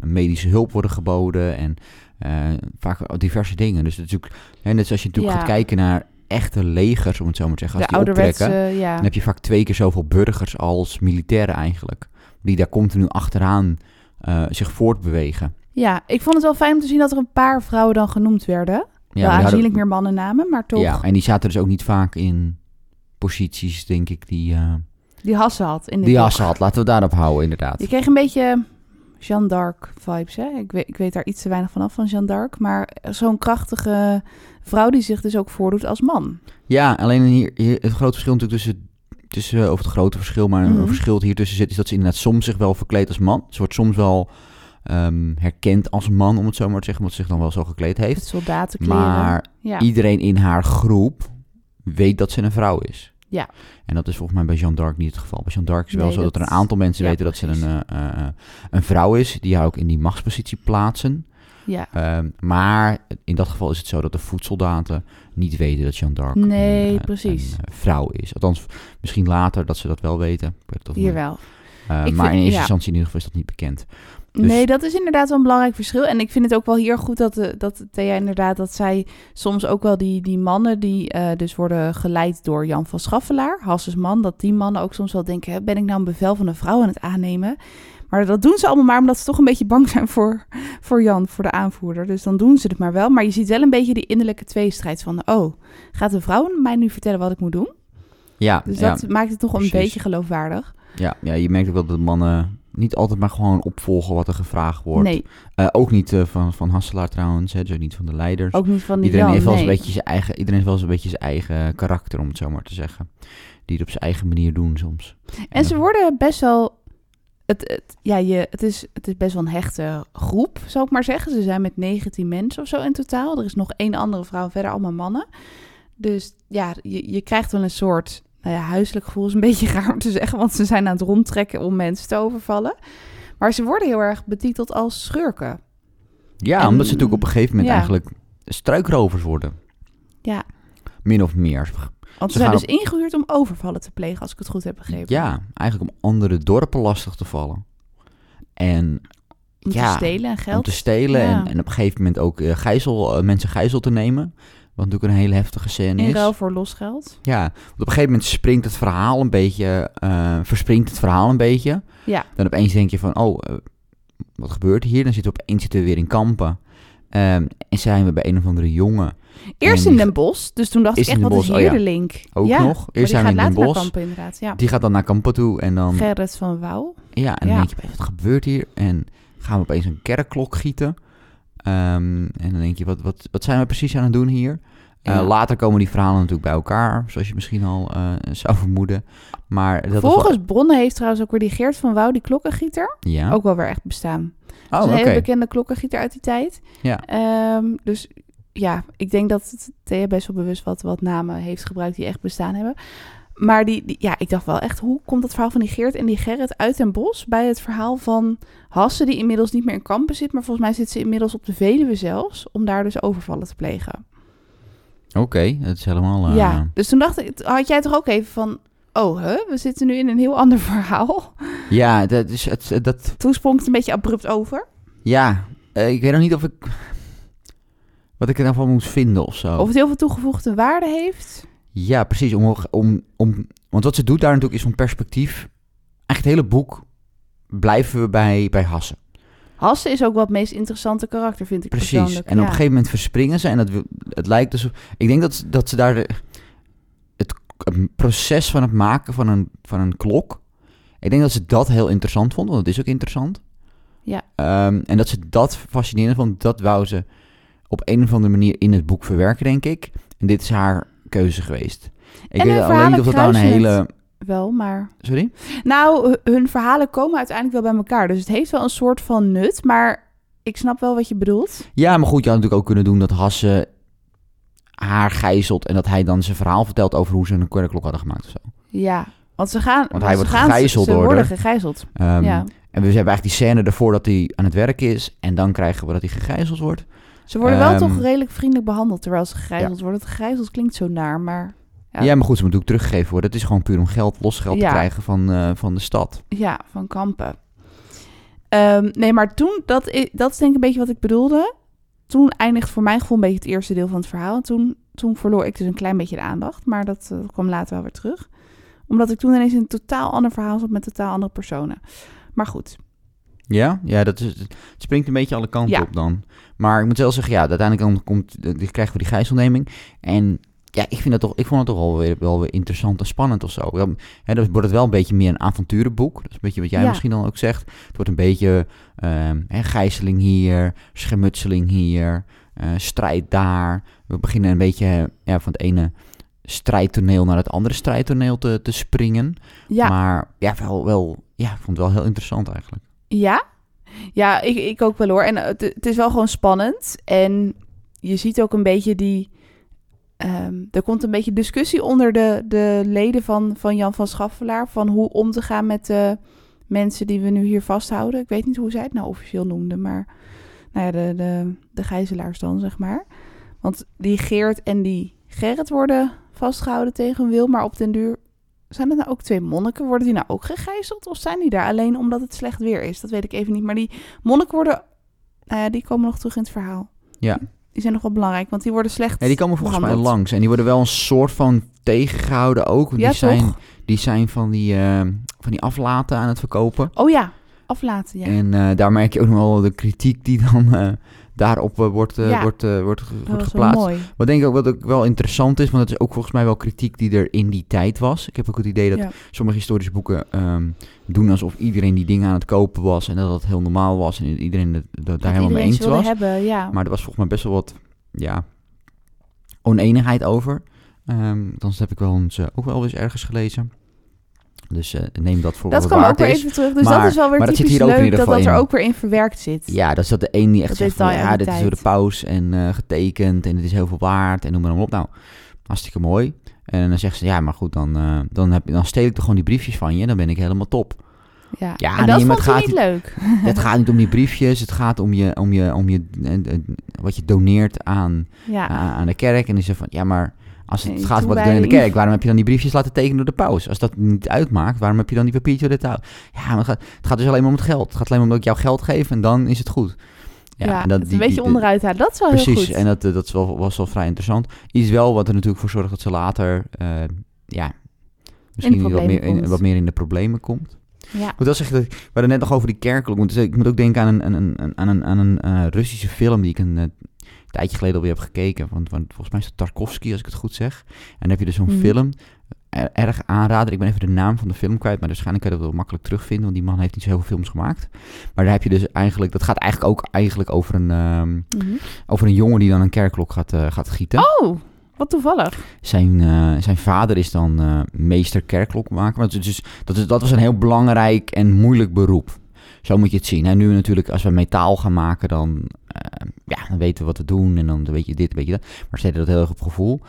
medische hulp worden geboden. En eh, vaak diverse dingen. Dus natuurlijk, hè, net zoals je natuurlijk Ja. gaat kijken naar echte legers, om het zo maar te zeggen. Als de die optrekken, ja. dan heb je vaak twee keer zoveel burgers als militairen eigenlijk. Die daar continu achteraan eh, zich voortbewegen. Ja, ik vond het wel fijn om te zien dat er een paar vrouwen dan genoemd werden. Ja, wel die hadden- aanzienlijk meer mannennamen, maar toch Ja, en die zaten dus ook niet vaak in posities, denk ik, die, eh die Hasse had in die boek. Hasse had. Laten we daarop houden, inderdaad. Je kreeg een beetje Jeanne d'Arc vibes, hè? Ik weet, ik weet daar iets te weinig van af van Jeanne d'Arc, maar zo'n krachtige vrouw die zich dus ook voordoet als man. Ja, alleen hier, hier het grote verschil natuurlijk tussen, tussen eh, of het grote verschil, maar Mhm. een verschil dat hier tussen zit, is dat ze inderdaad soms zich wel verkleedt als man. Ze wordt soms wel ehm, herkend als man, om het zo maar te zeggen, omdat ze zich dan wel zo gekleed Het heeft. soldatenkleren. Maar ja. iedereen in haar groep weet dat ze een vrouw is. Ja. En dat is volgens mij bij Jeanne d'Arc niet het geval. Bij Jeanne d'Arc is wel Nee, zo dat, dat- er een aantal mensen ja, weten dat ze een, eh, eh, een vrouw is, die haar ook in die machtspositie plaatsen. Ja. Ehm, maar in dat geval is het zo dat de voedsoldaten niet weten dat Jeanne d'Arc Nee, een, eh, precies. een, eh, vrouw is. Althans, misschien later dat ze dat wel weten. Ik weet het of Hier wel. Eh, Ik maar vind- in eerste ja. instantie in ieder geval is dat niet bekend. Dus- Nee, dat is inderdaad wel een belangrijk verschil. En ik vind het ook wel hier goed dat, de, dat Thea inderdaad, dat zij soms ook wel die, die mannen die eh, dus worden geleid door Jan van Schaffelaar, Hasses man, dat die mannen ook soms wel denken, ben ik nou een bevel van een vrouw aan het aannemen? Maar dat doen ze allemaal maar omdat ze toch een beetje bang zijn voor, voor Jan, voor de aanvoerder. Dus dan doen ze het maar wel. Maar je ziet wel een beetje die innerlijke tweestrijd van, oh, gaat de vrouw mij nu vertellen wat ik moet doen? Ja, Dus ja, dat maakt het toch een beetje geloofwaardig. ja, ja, je merkt ook wel dat mannen niet altijd maar gewoon opvolgen wat er gevraagd wordt. Nee, Eh, ook niet eh, van, van Hasselaar trouwens, hè, dus ook niet van de leiders. ook niet van die iedereen, Jan, heeft wel nee. een beetje zijn eigen, iedereen heeft wel eens een beetje zijn eigen karakter, om het zo maar te zeggen. Die het op zijn eigen manier doen soms. En ze worden best wel. Het, het, ja, je, het, is, het is best wel een hechte groep, zou ik maar zeggen. Ze zijn met 19 mensen of zo in totaal. Er is nog één andere vrouw verder allemaal mannen. Dus ja, je, je krijgt wel een soort nou ja, huiselijk gevoel. Is een beetje raar om te zeggen, want ze zijn aan het rondtrekken om mensen te overvallen. Maar ze worden heel erg betiteld als schurken. Ja, En- omdat ze natuurlijk op een gegeven moment ja. eigenlijk struikrovers worden. Ja. Min of meer. Want Ze ze, zijn dus ingehuurd om overvallen te plegen, als ik het goed heb begrepen. Ja, eigenlijk om andere dorpen lastig te vallen. En Om ja, te stelen en geld. om te stelen Ja. en, en op een gegeven moment ook eh, gijzel, eh, mensen gijzel te nemen. Wat natuurlijk een hele heftige scène in is. ruil voor losgeld. Ja, want op een gegeven moment springt het verhaal een beetje, eh, verspringt het verhaal een beetje. Ja. Dan opeens denk je van, oh, eh, wat gebeurt hier? Dan zitten we opeens zitten we weer in kampen. Ehm, en zijn we bij een of andere jongen. Eerst En in Den Bosch, dus toen dacht ik echt, in wat is hier oh ja. de link? Ook ja, nog. maar Eerst die zijn we in Den Bosch. kampen inderdaad, ja. Die gaat dan naar kampen toe en dan... Gerrit van Wouw. Ja, en dan denk je, wat gebeurt hier? En gaan we opeens een kerkklok gieten. Ehm, en dan denk je, wat, wat, wat zijn we precies aan het doen hier? Eh, later komen die verhalen natuurlijk bij elkaar, zoals je misschien al eh, zou vermoeden. Maar dat was wel- Volgens bronnen heeft trouwens ook weer die Geert van Wouw, die klokkengieter, Ja? ook wel weer echt bestaan. oh, een hele bekende klokkengieter uit die tijd. Ja. Ehm, dus ja, ik denk dat Thea best wel bewust wat, wat namen heeft gebruikt die echt bestaan hebben. Maar die, die- ja, ik dacht wel echt, hoe komt dat verhaal van die Geert en die Gerrit uit Den Bosch bij het verhaal van Hasse, die inmiddels niet meer in kampen zit, maar volgens mij zit ze inmiddels op de Veluwe zelfs, om daar dus overvallen te plegen. Oké, dat is helemaal... eh, Ja, dus toen dacht ik, had jij toch ook even van, oh, hè, we zitten nu in een heel ander verhaal. ja, dat is, het, dat, Toen sprong het een beetje abrupt over. ja, eh, ik weet nog niet of ik... Wat ik er nou van moet vinden of zo. Of het heel veel toegevoegde waarde heeft. Ja, precies. Om, om, om, want wat ze doet daar natuurlijk is van perspectief. Eigenlijk het hele boek blijven we bij, bij Hassen. Hasse is ook wel het meest interessante karakter, vind ik Precies. persoonlijk. En op een gegeven moment verspringen ze. En dat, het lijkt dus... Ik denk dat, ze- dat ze daar de, het, het proces van het maken van een, van een klok... Ik denk dat ze dat heel interessant vonden. Want het is ook interessant. Ja. Ehm, en dat ze dat fascinerend vonden. Dat wou ze op een of andere manier in het boek verwerken, denk ik. En dit is haar keuze geweest. Ik En weet alleen niet of dat nou een hele... Wel, maar... Sorry? Nou, hu- hun verhalen komen uiteindelijk wel bij elkaar. Dus het heeft wel een soort van nut, maar ik snap wel wat je bedoelt. Ja, maar goed, je had natuurlijk ook kunnen doen dat Hasse haar gijzelt... en dat hij dan zijn verhaal vertelt over hoe ze een kerkklok hadden gemaakt of zo. Ja, want ze gaan... Want hij ze wordt gaan, gegijzeld ze door worden de- gegijzeld, Ehm, ja. En we hebben eigenlijk die scène ervoor dat hij aan het werk is... en dan krijgen we dat hij gegijzeld wordt. Ze worden wel Ehm, toch redelijk vriendelijk behandeld terwijl ze gegijzeld worden. Het gegijzeld klinkt zo naar, maar Ja, Ja. maar goed, ze moet ook teruggegeven worden. Het is gewoon puur om geld, los geld Ja. te krijgen van, eh, van de stad. ja, van kampen. Ehm, nee, maar toen, dat, dat is denk ik een beetje wat ik bedoelde. Toen eindigt voor mijn gevoel een beetje het eerste deel van het verhaal. En toen, toen verloor ik dus een klein beetje de aandacht, maar dat eh, kwam later wel weer terug. Omdat ik toen ineens in een totaal ander verhaal zat met totaal andere personen. Maar goed, Ja, ja dat is, het springt een beetje alle kanten Ja. op dan. Maar ik moet wel zeggen, ja, uiteindelijk dan komt, die krijgen we die gijzelneming. En ja, ik, vind dat toch, ik vond het toch wel weer, wel weer interessant en spannend of zo. Dan, hè, dan wordt het wel een beetje meer een avonturenboek. Dat is een beetje wat jij Ja. misschien dan ook zegt. Het wordt een beetje ehm, hè, gijzeling hier, schermutseling hier, eh, strijd daar. We beginnen een beetje eh, ja, van het ene strijdtoneel naar het andere strijdtoneel te, te springen. ja. Maar ja, wel, wel, ja, ik vond het wel heel interessant eigenlijk. Ja? Ja, ik, ik ook wel hoor. En het, het is wel gewoon spannend. En je ziet ook een beetje die... ehm, er komt een beetje discussie onder de, de leden van, van Jan van Schaffelaar... van hoe om te gaan met de mensen die we nu hier vasthouden. Ik weet niet hoe zij het nou officieel noemden, maar... Nou ja, de, de, de gijzelaars dan, zeg maar. Want die Geert en die Gerrit worden vastgehouden tegen wil... maar op den duur zijn het nou ook twee monniken? Worden die nou ook gegijzeld? Of zijn die daar alleen omdat het slecht weer is? Dat weet ik even niet. Maar die monniken worden... Nou ja, die komen nog terug in het verhaal. Ja. Die zijn nog wel belangrijk, want die worden slecht Ja, die komen volgens mij langs. En die worden wel een soort van tegengehouden ook. Ja, die, zijn, toch? die zijn van die, eh, van die aflaten aan het verkopen. Oh ja, aflaten, ja. En eh, daar merk je ook nog wel de kritiek die dan eh, daarop wordt, eh, Ja. wordt, eh, wordt, dat geplaatst. mooi. Wat denk ik ook wat ook wel interessant is, want het is ook volgens mij wel kritiek die er in die tijd was. Ik heb ook het idee dat Ja. sommige historische boeken ehm, doen alsof iedereen die dingen aan het kopen was en dat dat heel normaal was en iedereen het, dat daar Dat helemaal mee eens was. hebben, ja. Maar er was volgens mij best wel wat ja, oneenigheid over. Ehm dan heb ik wel eens, eh, ook wel eens ergens gelezen. Dus eh, neem dat voor dat wat kwam het ook waard weer is. even terug. Dus Maar- dat is wel weer dat typisch ook in leuk ieder dat dat er in. ook weer in verwerkt zit. Ja, dat is dat de een die echt Dat zegt van, ja, dit is door de paus en eh, getekend en het is heel veel waard en noem maar op. Nou, hartstikke mooi. En dan zegt ze, ja, maar goed, dan, eh, dan, heb, je- dan steel ik toch gewoon die briefjes van je en dan ben ik helemaal top. Ja, Ja, en nee, dat vond gaat niet leuk. het gaat niet om die briefjes, het gaat om je, om je, om je wat je doneert aan, Ja, aan aan de kerk. En die zegt van, ja, maar als het Nee, gaat wat ik doe in de kerk, waarom heb je dan die briefjes laten tekenen door de paus? Als dat niet uitmaakt, waarom heb je dan die papiertje de touw? Ja, maar het gaat, dus alleen maar om het geld. Het gaat alleen maar om dat ik jou geld geef en dan is het goed. ja, en dat, die- een beetje onderuit halen. Dat is wel heel Precies, goed. en dat, eh, dat is wel, was wel vrij interessant. Iets wel wat er natuurlijk voor zorgt dat ze later, eh, ja, misschien wat meer, in, wat meer in de problemen komt. ja. Moet wel zeggen, dat, we hadden net nog over die kerkelijk. Want ik moet ook denken aan een, aan een, aan een, aan een eh, Russische film die ik een tijdje geleden alweer heb gekeken. Want, want volgens mij is het Tarkovsky, als ik het goed zeg. En dan heb je dus zo'n Mhm. film, er- erg aanrader. Ik ben even de naam van de film kwijt, maar waarschijnlijk kan je dat wel makkelijk terugvinden. Want die man heeft niet zo heel veel films gemaakt. Maar daar heb je dus eigenlijk, dat gaat eigenlijk ook eigenlijk over een, ehm, Mhm. over een jongen die dan een kerkklok gaat, eh, gaat gieten. Oh, wat toevallig. Zijn, eh, zijn vader is dan eh, meester kerkklokmaker. Maar het is dus, dat, is, dat was een heel belangrijk en moeilijk beroep. Zo moet je het zien. En nu natuurlijk, als we metaal gaan maken, dan, ja, dan weten we wat we doen. En dan weet je dit, weet je dat. Maar ze deden dat heel erg op gevoel.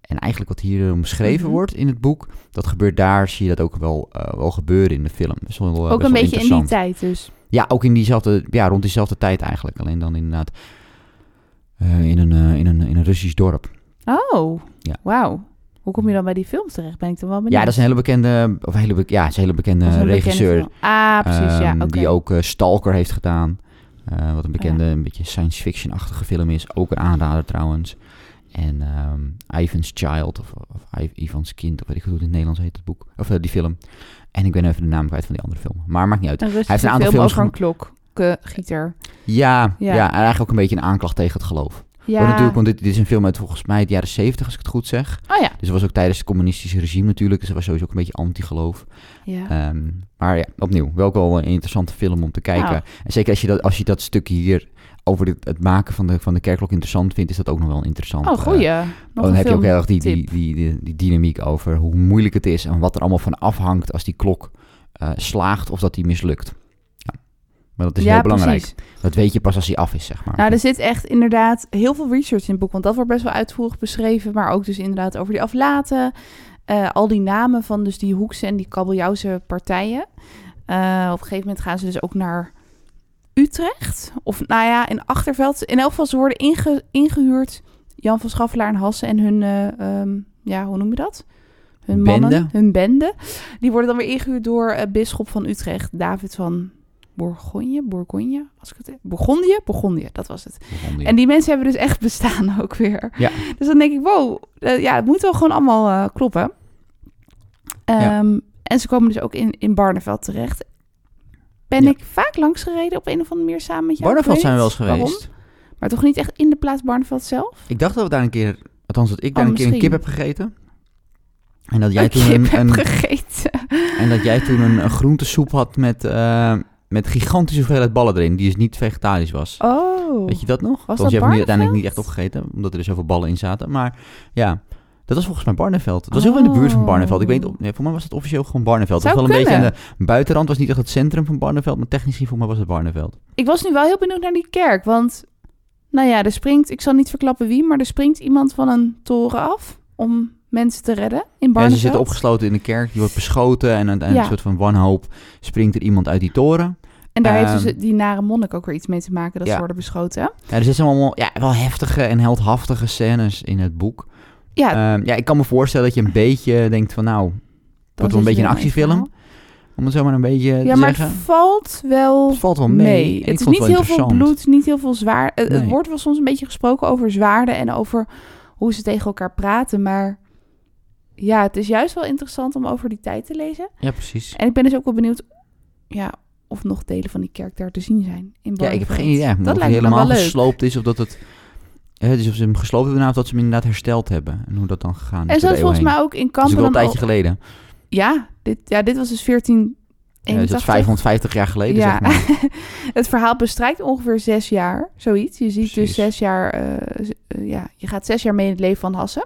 En eigenlijk wat hier omschreven Mhm. wordt in het boek, dat gebeurt daar, zie je dat ook wel, eh, wel gebeuren in de film. Wel, eh, ook best een wel beetje in die tijd dus. Ja, ook in diezelfde, ja, rond diezelfde tijd eigenlijk. Alleen dan inderdaad eh, in, een, eh, in, een, in een Russisch dorp. Oh, Ja. wauw. Hoe kom je dan bij die films terecht? Ben ik dan wel benieuwd. Ja, dat is een hele bekende, of een hele, be- ja, is een hele bekende een regisseur. film. Ah, precies, ja, ehm. Die ook eh, Stalker heeft gedaan. Eh, wat een bekende, een beetje science fiction-achtige film is. Ook een aanrader trouwens. En ehm, Ivan's Child, of, of Ivan's Kind, of weet ik hoe het in het Nederlands heet, het boek. Of eh, die film. En ik ben even de naam kwijt van die andere film. Maar maakt niet uit. Een heeft een aantal film films over een klokgieter. Ja, Ja. ja. en eigenlijk ook een beetje een aanklacht tegen het geloof. Ja. Want natuurlijk, want dit, dit is een film uit volgens mij de jaren 70, als ik het goed zeg. Oh ja. Dus het was ook tijdens het communistische regime natuurlijk. Dus dat was sowieso ook een beetje anti-geloof. ja. Ehm, maar ja, opnieuw, wel ook wel een interessante film om te kijken. Nou. En zeker als je dat, als je dat stukje hier over dit, het maken van de, van de kerkklok interessant vindt, is dat ook nog wel interessant. oh, goeie. Eh, Nog dan heb je ook heel erg die, die, die, die dynamiek over hoe moeilijk het is en wat er allemaal van afhangt als die klok eh, slaagt of dat die mislukt. Maar dat is ja, heel belangrijk. Precies. Dat weet je pas als die af is, zeg maar. Nou, er zit echt inderdaad heel veel research in het boek. Want dat wordt best wel uitvoerig beschreven. Maar ook dus inderdaad over die aflaten. eh, al die namen van dus die Hoekse en die kabeljauwse partijen. Eh, op een gegeven moment gaan ze dus ook naar Utrecht. Of nou ja, in Achterveld. In elk geval, ze worden inge- ingehuurd. Jan van Schaffelaar en Hassen en hun... eh, ehm, ja, hoe noem je dat? Hun mannen, hun bende. Die worden dan weer ingehuurd door eh, bisschop van Utrecht, David van Bourgogne. Bourgogne, als ik het... Bourgondië? Bourgondië, dat was het. En die mensen hebben dus echt bestaan ook weer. Ja. Dus dan denk ik, wow, eh, ja, het moet wel gewoon allemaal eh, kloppen. Ja. Ehm, En ze komen dus ook in, in Barneveld terecht. Ben Ja. ik vaak langs gereden op een of andere manier samen met jou? Barneveld zijn we wel eens geweest. waarom, Maar toch niet echt in de plaats Barneveld zelf? Ik dacht dat we daar een keer, althans dat ik daar Oh, een keer een kip heb gegeten. En dat jij Een toen een, een, gegeten. en dat jij toen een, een groentesoep had met, eh, met gigantische hoeveelheid ballen erin, die dus niet vegetarisch was. Oh. Weet je dat nog? Was Want je dat hebt hem uiteindelijk niet echt opgegeten, omdat er dus zoveel ballen in zaten. Maar ja, dat was volgens mij Barneveld. Het was heel veel in de buurt van Oh. Barneveld. Ik weet, niet, nee, voor mij was het officieel gewoon Barneveld. Het was wel een beetje aan de buitenrand, was niet echt het centrum van Barneveld, maar technisch gezien voor mij was het Barneveld. Ik was nu wel heel benieuwd naar die kerk. Want, nou ja, er springt, ik zal niet verklappen wie, maar er springt iemand van een toren af om mensen te redden in En ze Barneveld. zitten opgesloten in de kerk, die wordt beschoten en Ja. een soort van wanhoop springt er iemand uit die toren. En daar heeft Ehm, dus die nare monnik ook weer iets mee te maken dat ja. ze worden beschoten. Ja, er zitten allemaal ja, wel heftige en heldhaftige scènes in het boek. Ja, Ehm, ja, ik kan me voorstellen dat je een beetje denkt van nou, dan wordt wel zit een beetje je een actiefilm, om het zo maar een beetje Ja, te maar het valt wel Het valt wel mee. Het is niet heel veel bloed, niet heel veel zwaar. Het, wordt wel soms een beetje gesproken over zwaarden en over hoe ze tegen elkaar praten. Maar ja, het is juist wel interessant om over die tijd te lezen. Ja, precies. En ik ben dus ook wel benieuwd ja, of nog delen van die kerk daar te zien zijn. In Ja, ik heb geen idee. Dat of lijkt het me helemaal wel leuk. gesloopt is of dat het... hè, dus of ze hem gesloopt hebben nou, of dat ze hem inderdaad hersteld hebben. En hoe dat dan gegaan is. En zoals volgens mij ook in heen. Dat is Kampen. wel een tijdje al- geleden. Ja dit, ja, dit was dus 14. Ja, dus dat is 550 jaar geleden, Ja. zeg maar. Het verhaal bestrijkt ongeveer zes jaar, zoiets. Je ziet dus zes jaar, eh, ja, je gaat zes jaar mee in het leven van Hassen.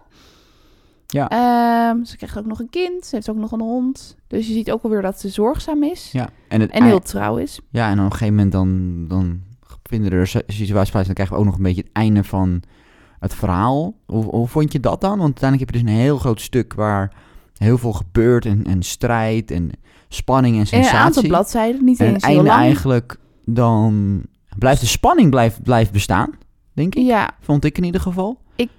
Ja. Ehm, ze krijgt ook nog een kind, ze heeft ook nog een hond. Dus je ziet ook alweer dat ze zorgzaam is Ja, en, het en heel trouw is. Ja, en op een gegeven moment dan, dan vinden er si- situaties plaats. Dan krijgen we ook nog een beetje het einde van het verhaal. Hoe, hoe vond je dat dan? Want uiteindelijk heb je dus een heel groot stuk waar heel veel gebeurt. En, en strijd en spanning en En sensatie. een aantal bladzijden, niet en eens heel lang. eigenlijk dan... Blijft de spanning blijft, blijft bestaan, denk ik. Ja, Vond ik in ieder geval. ik,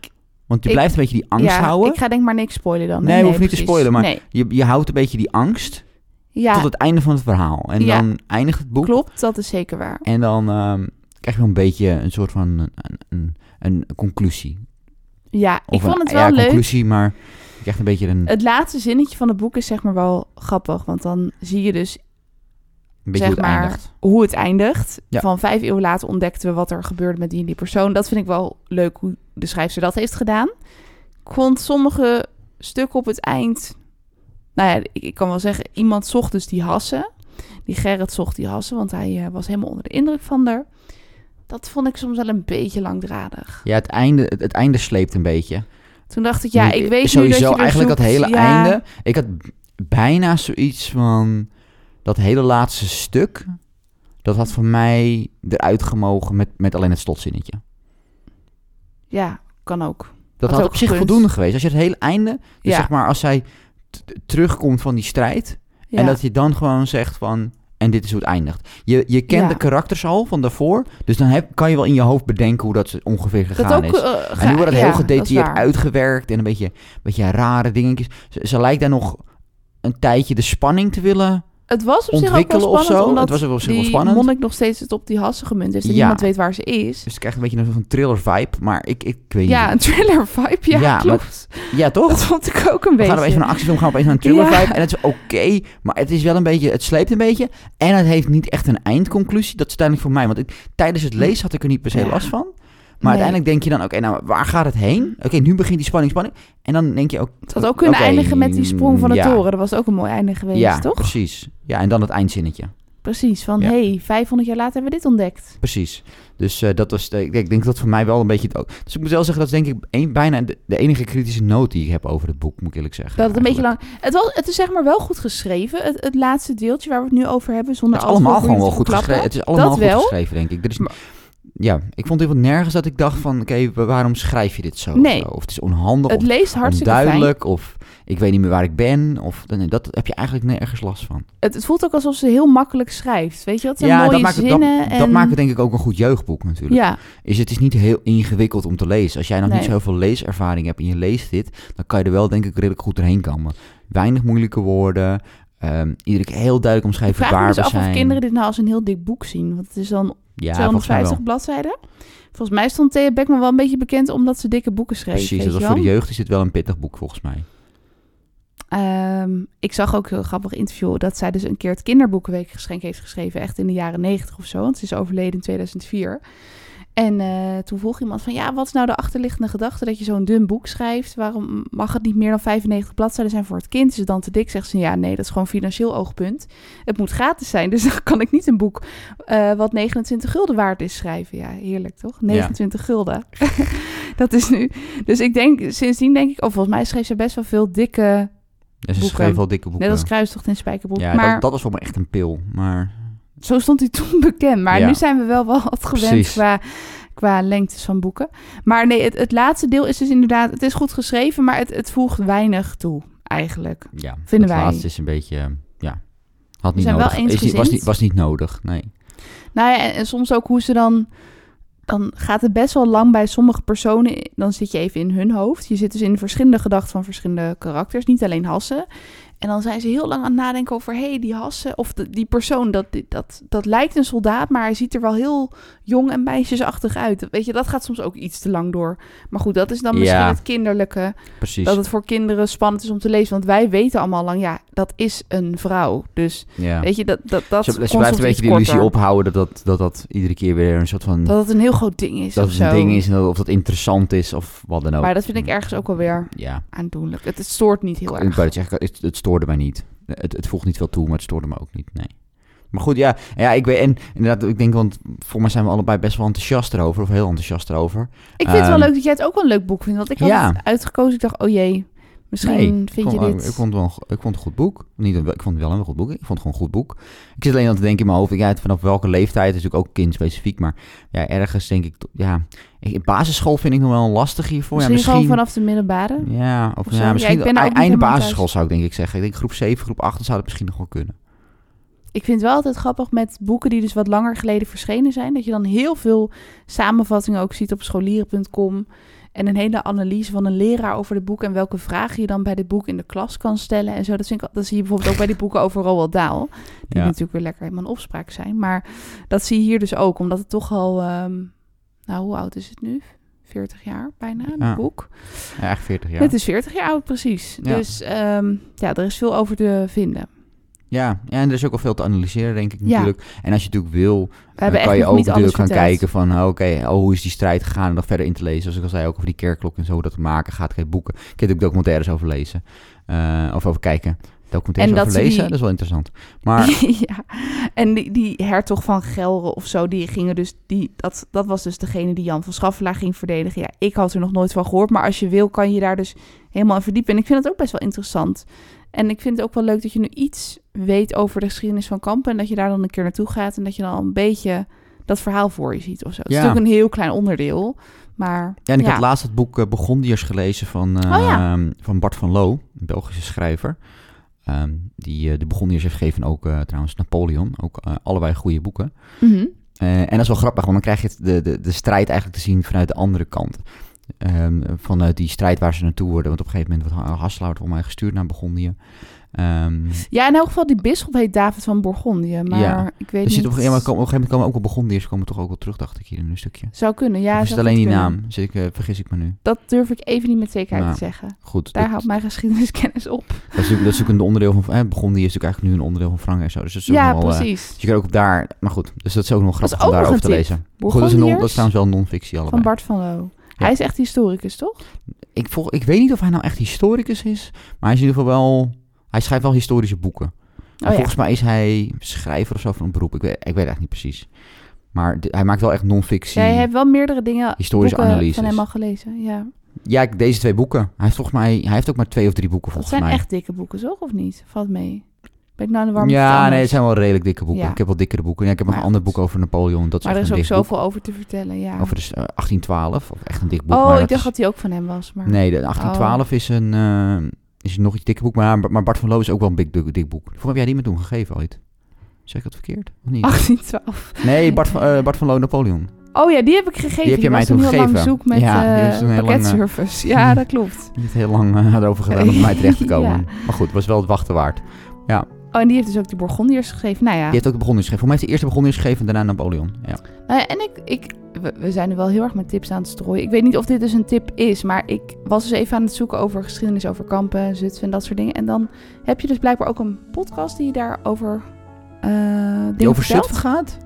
Want je Ik- blijft een beetje die angst ja, houden. ik ga denk maar niks spoilen dan. Nee, hoeven niet te spoilen, maar- Nee, Je, je houdt een beetje die angst ja, tot het einde van het verhaal. En Ja. dan eindigt het boek. klopt, dat is zeker waar. En dan ehm, krijg je wel een beetje een soort van een, een, een, een conclusie. Ja, ik vond een, het ja, wel leuk. conclusie, maar je krijgt een beetje een, Het laatste zinnetje van het boek is zeg maar wel grappig. Want dan zie je dus een beetje zeg hoe het maar eindigt. hoe het eindigt. Ja. Van vijf eeuwen later ontdekten we wat er gebeurde met die en die persoon. Dat vind ik wel leuk hoe de schrijfster dat heeft gedaan. Ik vond sommige stukken op het eind... Nou ja, ik, ik kan wel zeggen, iemand zocht dus die hassen. Die Gerrit zocht die hassen, want hij eh, was helemaal onder de indruk van haar. Dat vond ik soms wel een beetje langdradig. Ja, het einde, het, het einde sleept een beetje. Toen dacht ik, ja, ik weet Sowieso, nu dat je er eigenlijk zoekt. dat hele Ja, einde. Ik had bijna zoiets van... Dat hele laatste stuk... Dat had voor mij eruit gemogen met, met alleen het slotzinnetje. Ja, kan ook. Dat Had had ook op zich gekund. voldoende geweest. Als je het hele einde... Dus Ja. zeg maar, als zij terugkomt van die strijd... Ja. En dat je dan gewoon zegt van... En dit is hoe het eindigt. Je, je kent Ja. de karakters al van daarvoor. Dus dan heb, kan je wel in je hoofd bedenken hoe dat ze ongeveer gegaan dat ook, is. eh, En nu wordt het ja, heel gedetailleerd uitgewerkt. En een beetje, beetje rare dingetjes. Ze, ze lijkt daar nog een tijdje de spanning te willen Het was op zich ook wel ontwikkelen of spannend, zo. omdat Het was op zich wel spannend. monnik nog steeds het op die hassen gemunt is. En Ja. niemand weet waar ze is. Dus ik krijg een beetje een soort van thriller vibe. Maar ik, ik weet Ja, niet. een thriller vibe. Ja, Ja, maar- klopt. Ja, toch? Dat vond ik ook een We beetje. gaan er even naar een actiefilm, gaan we opeens naar een thriller Ja. vibe. En het is oké, maar het is wel een beetje, het sleept een beetje. En het heeft niet echt een eindconclusie. Dat is uiteindelijk voor mij. Want ik, tijdens het lezen had ik er niet per se last van. Maar Nee. uiteindelijk denk je dan, oké, nou, waar gaat het heen? Oké, nu begint die spanning, spanning. En dan denk je ook... Het had ook kunnen eindigen met die sprong van de ja. toren. Dat was ook een mooi einde geweest, Ja, toch? precies. Ja, en dan het eindzinnetje. Precies, van Ja. hey, 500 jaar later hebben we dit ontdekt. Precies. Dus eh, dat was, ik denk, ik denk dat voor mij wel een beetje het ook. Dus ik moet wel zeggen, dat is denk ik een, bijna de, de enige kritische noot die ik heb over het boek, moet ik eerlijk zeggen. Dat het een beetje lang... Het, was, het is zeg maar wel goed geschreven. Het, het laatste deeltje waar we het nu over hebben, zonder Het is allemaal gewoon wel goed geschreven. Het is allemaal Dat goed wel. geschreven, denk ik. Er is, ja, ik vond heel nergens dat ik dacht van, oké, wa- waarom schrijf je dit zo? Nee. Of? Of het is onhandig, Het leest hartstikke fijn. onduidelijk, of ik weet niet meer waar ik ben. Of, nee, dat heb je eigenlijk nergens last van. Het, het voelt ook alsof ze heel makkelijk schrijft. Weet je wat? Zijn ja, mooie dat maakt, het, dat, en... dat maakt het denk ik ook een goed jeugdboek natuurlijk. Ja, Is het is niet heel ingewikkeld om te lezen. Als jij nog niet Nee. zo heel veel leeservaring hebt en je leest dit, dan kan je er wel denk ik redelijk goed doorheen komen. Weinig moeilijke woorden. ehm, iedere keer heel duidelijk ik omschrijven vraag me waar dus we af zijn. of kinderen dit nou als een heel dik boek zien. Want het is dan ja, volgens mij 250 wel. bladzijden. Volgens mij stond Thea Beckman wel een beetje bekend omdat ze dikke boeken schreef. Precies, dat was voor de jeugd is dit wel een pittig boek volgens mij. Ehm, ik zag ook een heel grappig interview dat zij dus een keer het kinderboekenweekgeschenk heeft geschreven. Echt in de jaren 90 of zo. Want ze is overleden in 2004. En eh, toen vroeg iemand van, ja, wat is nou de achterliggende gedachte dat je zo'n dun boek schrijft? Waarom mag het niet meer dan 95 bladzijden zijn voor het kind? Is het dan te dik? Zegt ze, ja, nee, dat is gewoon financieel oogpunt. Het moet gratis zijn, dus dan kan ik niet een boek eh, wat 29 gulden waard is schrijven. Ja, heerlijk toch? 29 gulden. dat is nu. Dus ik denk, sindsdien denk ik, oh, volgens mij schreef ze best wel veel dikke, Ja, ze Boeken. schreef wel dikke boeken. net als Kruistocht in Spijkerbroek. ja, maar dat, dat was voor me echt een pil. Maar zo stond hij toen bekend. Maar Ja. nu zijn we wel wat gewend Precies. qua, qua lengtes van boeken. Maar nee, het, het laatste deel is dus inderdaad... Het is goed geschreven, maar het, het voegt weinig toe, eigenlijk. ja, Vinden het wij. laatste is een beetje, eh, ja, had niet zijn wel nodig. Is was, eensgezind. niet, was niet nodig, nee. Nou ja, en, en soms ook hoe ze dan... Dan gaat het best wel lang bij sommige personen. Dan zit je even in hun hoofd. Je zit dus in verschillende gedachten van verschillende karakters. Niet alleen Hassen. En dan zijn ze heel lang aan het nadenken over... hé, hey, die Hassen of de- die persoon, dat, dat, dat lijkt een soldaat... maar hij ziet er wel heel jong en meisjesachtig uit. Weet je, dat gaat soms ook iets te lang door. Maar goed, dat is dan misschien Ja. het kinderlijke... Precies. dat het voor kinderen spannend is om te lezen. Want wij weten allemaal lang, ja, dat is een vrouw. Dus ja. weet je, dat, dat, dat ze, ze blijft een beetje de illusie ophouden dat dat, dat dat iedere keer weer een soort van... Dat het een heel groot ding is dat of het zo. een ding is, of dat interessant is, of wat dan ook. Maar dat vind ik ergens ook wel weer Ja, aandoenlijk. Het, het stoort niet heel erg. het het stoorde mij niet. Het, het voegt niet veel toe, maar het stoorde me ook niet, nee. Maar goed, ja, ja ik weet, en inderdaad, ik denk, want voor mij zijn we allebei best wel enthousiast erover, of heel enthousiast erover. Ik vind het wel Ehm, leuk dat jij het ook wel een leuk boek vindt. Want ik had ja. het uitgekozen. Ik dacht, oh jee, misschien Nee, vind ik je vond, dit... Ik vond, het wel, ik vond het een goed boek. Niet een, ik vond het wel een goed boek. Ik vond het gewoon een goed boek. Ik zit alleen aan te denken in mijn hoofd. Ja, het- vanaf welke leeftijd is natuurlijk ook kindspecifiek. Maar ja, ergens denk ik... Ja, ik- basisschool vind ik nog wel lastig hiervoor. misschien, ja, misschien gewoon vanaf de middelbare. Ja, of, ja, Ja, misschien ik ben ei- niet einde basisschool thuis. zou ik denk ik zeggen. Ik denk groep 7, groep 8 dan zou dat misschien nog wel kunnen. Ik vind het wel altijd grappig met boeken die dus wat langer geleden verschenen zijn. Dat je dan heel veel samenvattingen ook ziet op scholieren.com. En een hele analyse van een leraar over de boek. En welke vragen je dan bij dit boek in de klas kan stellen. En zo. Dat, vind ik, dat zie je bijvoorbeeld ook bij die boeken over Roald Dahl. Die Ja. natuurlijk weer lekker helemaal in opspraak zijn. Maar dat zie je hier dus ook. Omdat het toch al... ehm, nou, hoe oud is het nu? 40 jaar bijna, Ja. boek. Ja, echt 40 jaar. Het is 40 jaar oud, precies. Ja. Dus ehm, ja, er is veel over te vinden. Ja, ja, en er is ook wel veel te analyseren, denk ik Ja. natuurlijk. En als je natuurlijk wil, dan kan echt je ook natuurlijk gaan verteld. kijken van, oh, oké, oh, hoe is die strijd gegaan en nog verder in te lezen. Zoals ik al zei, ook over die kerkklok en zo, hoe dat te maken gaat. Geen boeken. Ik heb ook documentaires over lezen. Eh, of over kijken. Documentaires En over dat ze lezen, die- dat is wel interessant. Maar ja, en die, die hertog van Gelre of zo, die gingen dus, die, dat, dat was dus degene die Jan van Schaffelaar ging verdedigen. Ja, ik had er nog nooit van gehoord, maar als je wil, kan je daar dus helemaal in verdiepen. En ik vind het ook best wel interessant. En ik vind het ook wel leuk dat je nu iets weet over de geschiedenis van Kampen en dat je daar dan een keer naartoe gaat en dat je dan een beetje dat verhaal voor je ziet of zo. Het is natuurlijk een heel klein onderdeel, maar ja, en ik ja. had laatst het boek eh, Begondiërs gelezen van, Oh ja. van Bart van Loo, een Belgische schrijver. Ehm, die eh, de Begondiërs heeft gegeven, ook eh, trouwens Napoleon. Ook allebei goede boeken. Mhm. En dat is wel grappig, want dan krijg je de, de, de strijd eigenlijk te zien vanuit de andere kant. Ehm, vanuit die strijd waar ze naartoe worden. Want op een gegeven moment wordt Ha- Hasselaar volgens mij gestuurd naar Burgondië. Ehm, Ja, in elk geval, die bisschop heet David van Bourgondië. Maar Ja. ik weet er zit niet... op, ja, maar op een gegeven moment komen ook wel Burgondiërs komen toch ook wel terug, dacht ik hier in een stukje. Zou kunnen, ja. of is het alleen die kunnen. naam? Zit ik, eh, vergis ik me nu? Dat durf ik even niet met zekerheid Nou, te zeggen. Goed, Daar dat, houdt mijn geschiedeniskennis op. dat, is natuurlijk, dat is natuurlijk een onderdeel van... Eh, Burgondië is natuurlijk eigenlijk nu een onderdeel van Frankrijk en zo. Dus dat is ook Ja, wel, eh, precies. dus je kan ook daar... Maar goed, dus dat is ook nog grappig om ook daarover te lezen. Goed, dat is, een dat is trouwens wel non-fictie allebei. van Bart van Loo. Hij is echt historicus, toch? ik, volg, ik weet niet of hij nou echt historicus is, maar hij is in ieder geval wel... Hij schrijft wel historische boeken. En Oh ja. volgens mij is hij schrijver of zo van een beroep. Ik weet, ik weet echt niet precies. Maar de- hij maakt wel echt non-fictie. Jij hebt wel meerdere dingen Historische boeken analyses. van hem al gelezen. Ja. Ja, deze twee boeken. Hij heeft volgens mij... Hij heeft ook maar twee of drie boeken Dat volgens zijn mij. echt dikke boeken, toch? Of niet? Valt mee. Ben ik nou ja, nee, het zijn wel redelijk dikke boeken. Ja. Ik heb wel dikkere boeken. Ja, ik heb nog een ander boek over Napoleon. Dat is Maar er is ook boek. zoveel over te vertellen, ja. Over de, s- eh, 1812. Of echt een dik boek. oh, maar ik dacht is- dat die ook van hem was. Maar... Nee, de 1812 is een... eh, is nog iets dikker boek. Maar, maar Bart van Loo is ook wel een dik, dik, dik boek. Voor heb jij die me toen gegeven ooit? Zeg ik dat verkeerd? Of niet? 1812. Nee, Bart van, eh, Bart van Loo Napoleon. Oh ja, die heb ik gegeven. Die heb je mij toen een heel lang gegeven. zoek met Ja, eh, pakketservice. Ja, dat klopt. Niet heel lang eh, erover gedaan om bij mij terecht te komen. Ja. Maar goed, het was wel het wachten waard. Oh, en die heeft dus ook die Bourgondiërs geschreven. Nou ja, Die heeft ook de begonnen geschreven. Voor mij heeft de eerste begonnen geschreven en daarna Napoleon. Ja. Nou ja, en ik, ik we, we zijn nu wel heel erg met tips aan het strooien. Ik weet niet of dit dus een tip is, maar ik was dus even aan het zoeken over geschiedenis over kampen, Zutphen en dat soort dingen. En dan heb je dus blijkbaar ook een podcast die daarover dingen Die over vertelt. Zutphen gaat?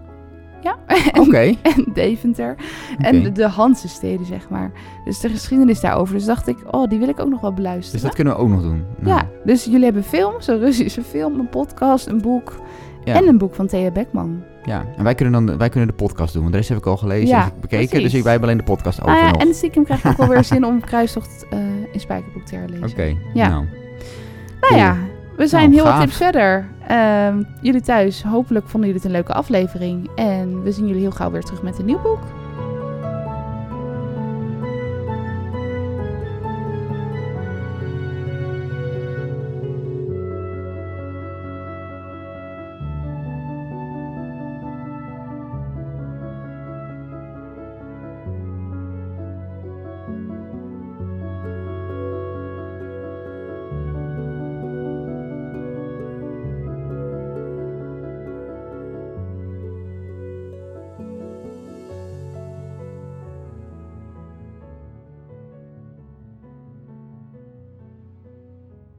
Ja, Oké. en, en Deventer. En de, de Hanse-steden, zeg maar. Dus de geschiedenis daarover. Dus dacht ik, oh, die wil ik ook nog wel beluisteren. Dus dat kunnen we ook nog doen. Nou, Ja, dus jullie hebben films, een Russische film, een podcast, een boek ja. en een boek van Thea Beckman. ja. En wij kunnen dan wij kunnen de podcast doen. Want de rest heb ik al gelezen Ja, en bekeken. precies. Dus wij hebben alleen de podcast over Ah, ja, nog. en stiekem krijg ik ook wel weer zin om Kruistocht eh, in Spijkerboek te herlezen. Oké. Ja. Nou, Nou ja, we zijn Nou, heel wat gaaf. tips verder. Ehm, jullie thuis, hopelijk vonden jullie het een leuke aflevering. En we zien jullie heel gauw weer terug met een nieuw boek.